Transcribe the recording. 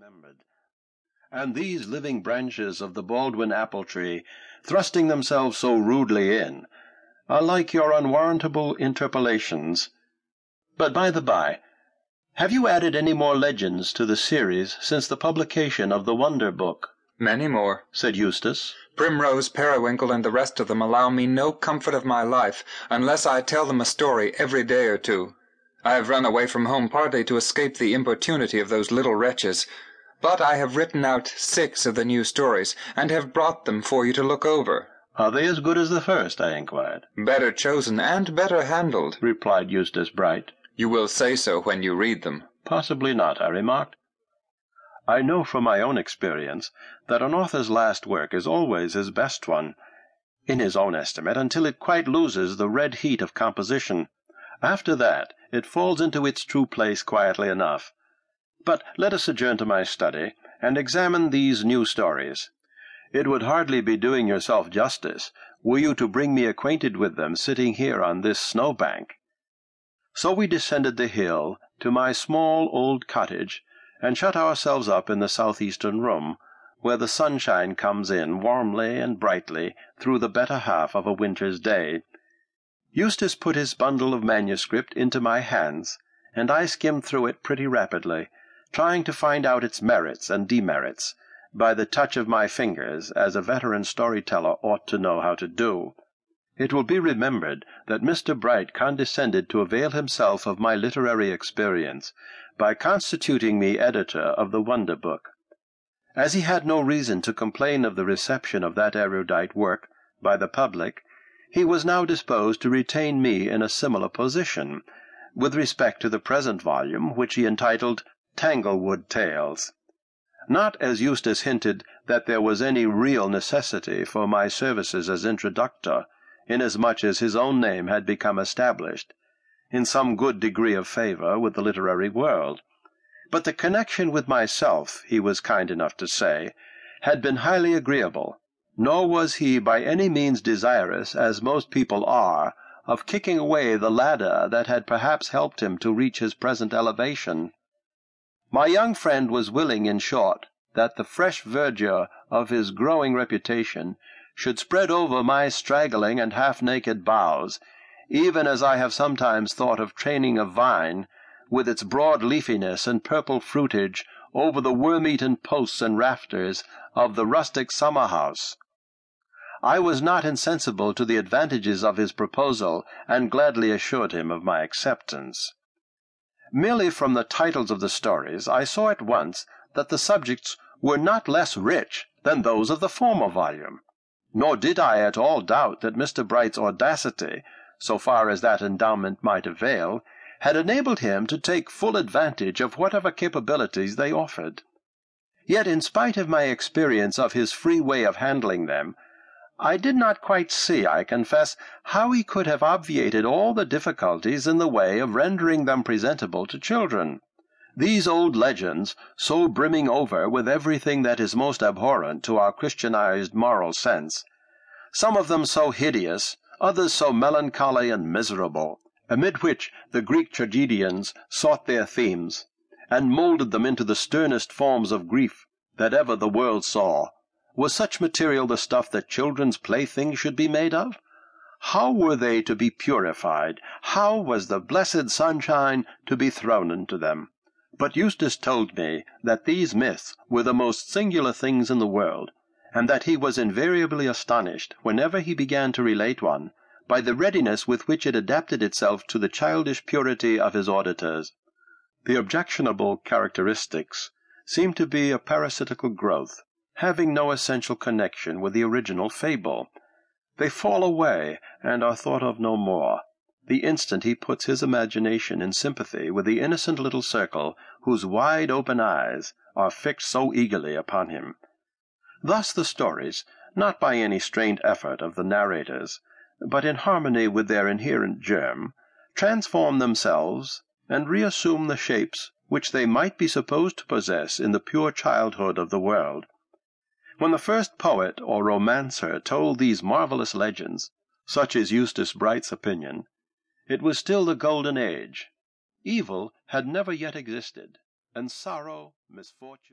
remembered. And these living branches of the Baldwin apple tree, thrusting themselves so rudely in, are like your unwarrantable interpolations. But by the by, have you added any more legends to the series since the publication of the Wonder Book? Many more, said Eustace. Primrose, Periwinkle, and the rest of them allow me no comfort of my life unless I tell them a story every day or two. I have run away from home partly to escape the importunity of those little wretches, but I have written out six of the new stories, and have brought them for you to look over. Are they as good as the first? I inquired. Better chosen and better handled, replied Eustace Bright. You will say so when you read them. Possibly not, I remarked. I know from my own experience that an author's last work is always his best one, in his own estimate, until it quite loses the red heat of composition. After that, it falls into its true place quietly enough. But let us adjourn to my study, and examine these new stories. It would hardly be doing yourself justice were you to bring me acquainted with them sitting here on this snow bank. So we descended the hill to my small old cottage, and shut ourselves up in the southeastern room, where the sunshine comes in warmly and brightly through the better half of a winter's day. Eustace put his bundle of manuscript into my hands, and I skimmed through it pretty rapidly, trying to find out its merits and demerits by the touch of my fingers, as a veteran storyteller ought to know how to do. It will be remembered that Mr. Bright condescended to avail himself of my literary experience by constituting me editor of the Wonder Book. As he had no reason to complain of the reception of that erudite work by the public, he was now disposed to retain me in a similar position, with respect to the present volume, which he entitled Tanglewood Tales. Not, as Eustace hinted, that there was any real necessity for my services as introductor, inasmuch as his own name had become established, in some good degree of favour with the literary world. But the connection with myself, he was kind enough to say, had been highly agreeable nor was he by any means desirous, as most people are, of kicking away the ladder that had perhaps helped him to reach his present elevation. My young friend was willing, in short, that the fresh verdure of his growing reputation should spread over my straggling and half naked boughs, even as I have sometimes thought of training a vine, with its broad leafiness and purple fruitage, over the worm-eaten posts and rafters of the rustic summer house. I was not insensible to the advantages of his proposal, and gladly assured him of my acceptance. Merely from the titles of the stories, I saw at once that the subjects were not less rich than those of the former volume, nor did I at all doubt that Mr. Bright's audacity, so far as that endowment might avail, had enabled him to take full advantage of whatever capabilities they offered. Yet, in spite of my experience of his free way of handling them, I did not quite see, I confess, how he could have obviated all the difficulties in the way of rendering them presentable to children. These old legends, so brimming over with everything that is most abhorrent to our Christianized moral sense, some of them so hideous, others so melancholy and miserable, amid which the Greek tragedians sought their themes, and moulded them into the sternest forms of grief that ever the world saw was such material the stuff that children's playthings should be made of? How were they to be purified? How was the blessed sunshine to be thrown into them? But Eustace told me that these myths were the most singular things in the world, and that he was invariably astonished, whenever he began to relate one, by the readiness with which it adapted itself to the childish purity of his auditors. The objectionable characteristics seemed to be a parasitical growth, having no essential connection with the original fable. They fall away and are thought of no more, the instant he puts his imagination in sympathy with the innocent little circle whose wide open eyes are fixed so eagerly upon him. Thus the stories, not by any strained effort of the narrators, but in harmony with their inherent germ, transform themselves and reassume the shapes which they might be supposed to possess in the pure childhood of the world. When the first poet or romancer told these marvelous legends, such is Eustace Bright's opinion, it was still the golden age. Evil had never yet existed, and sorrow, misfortune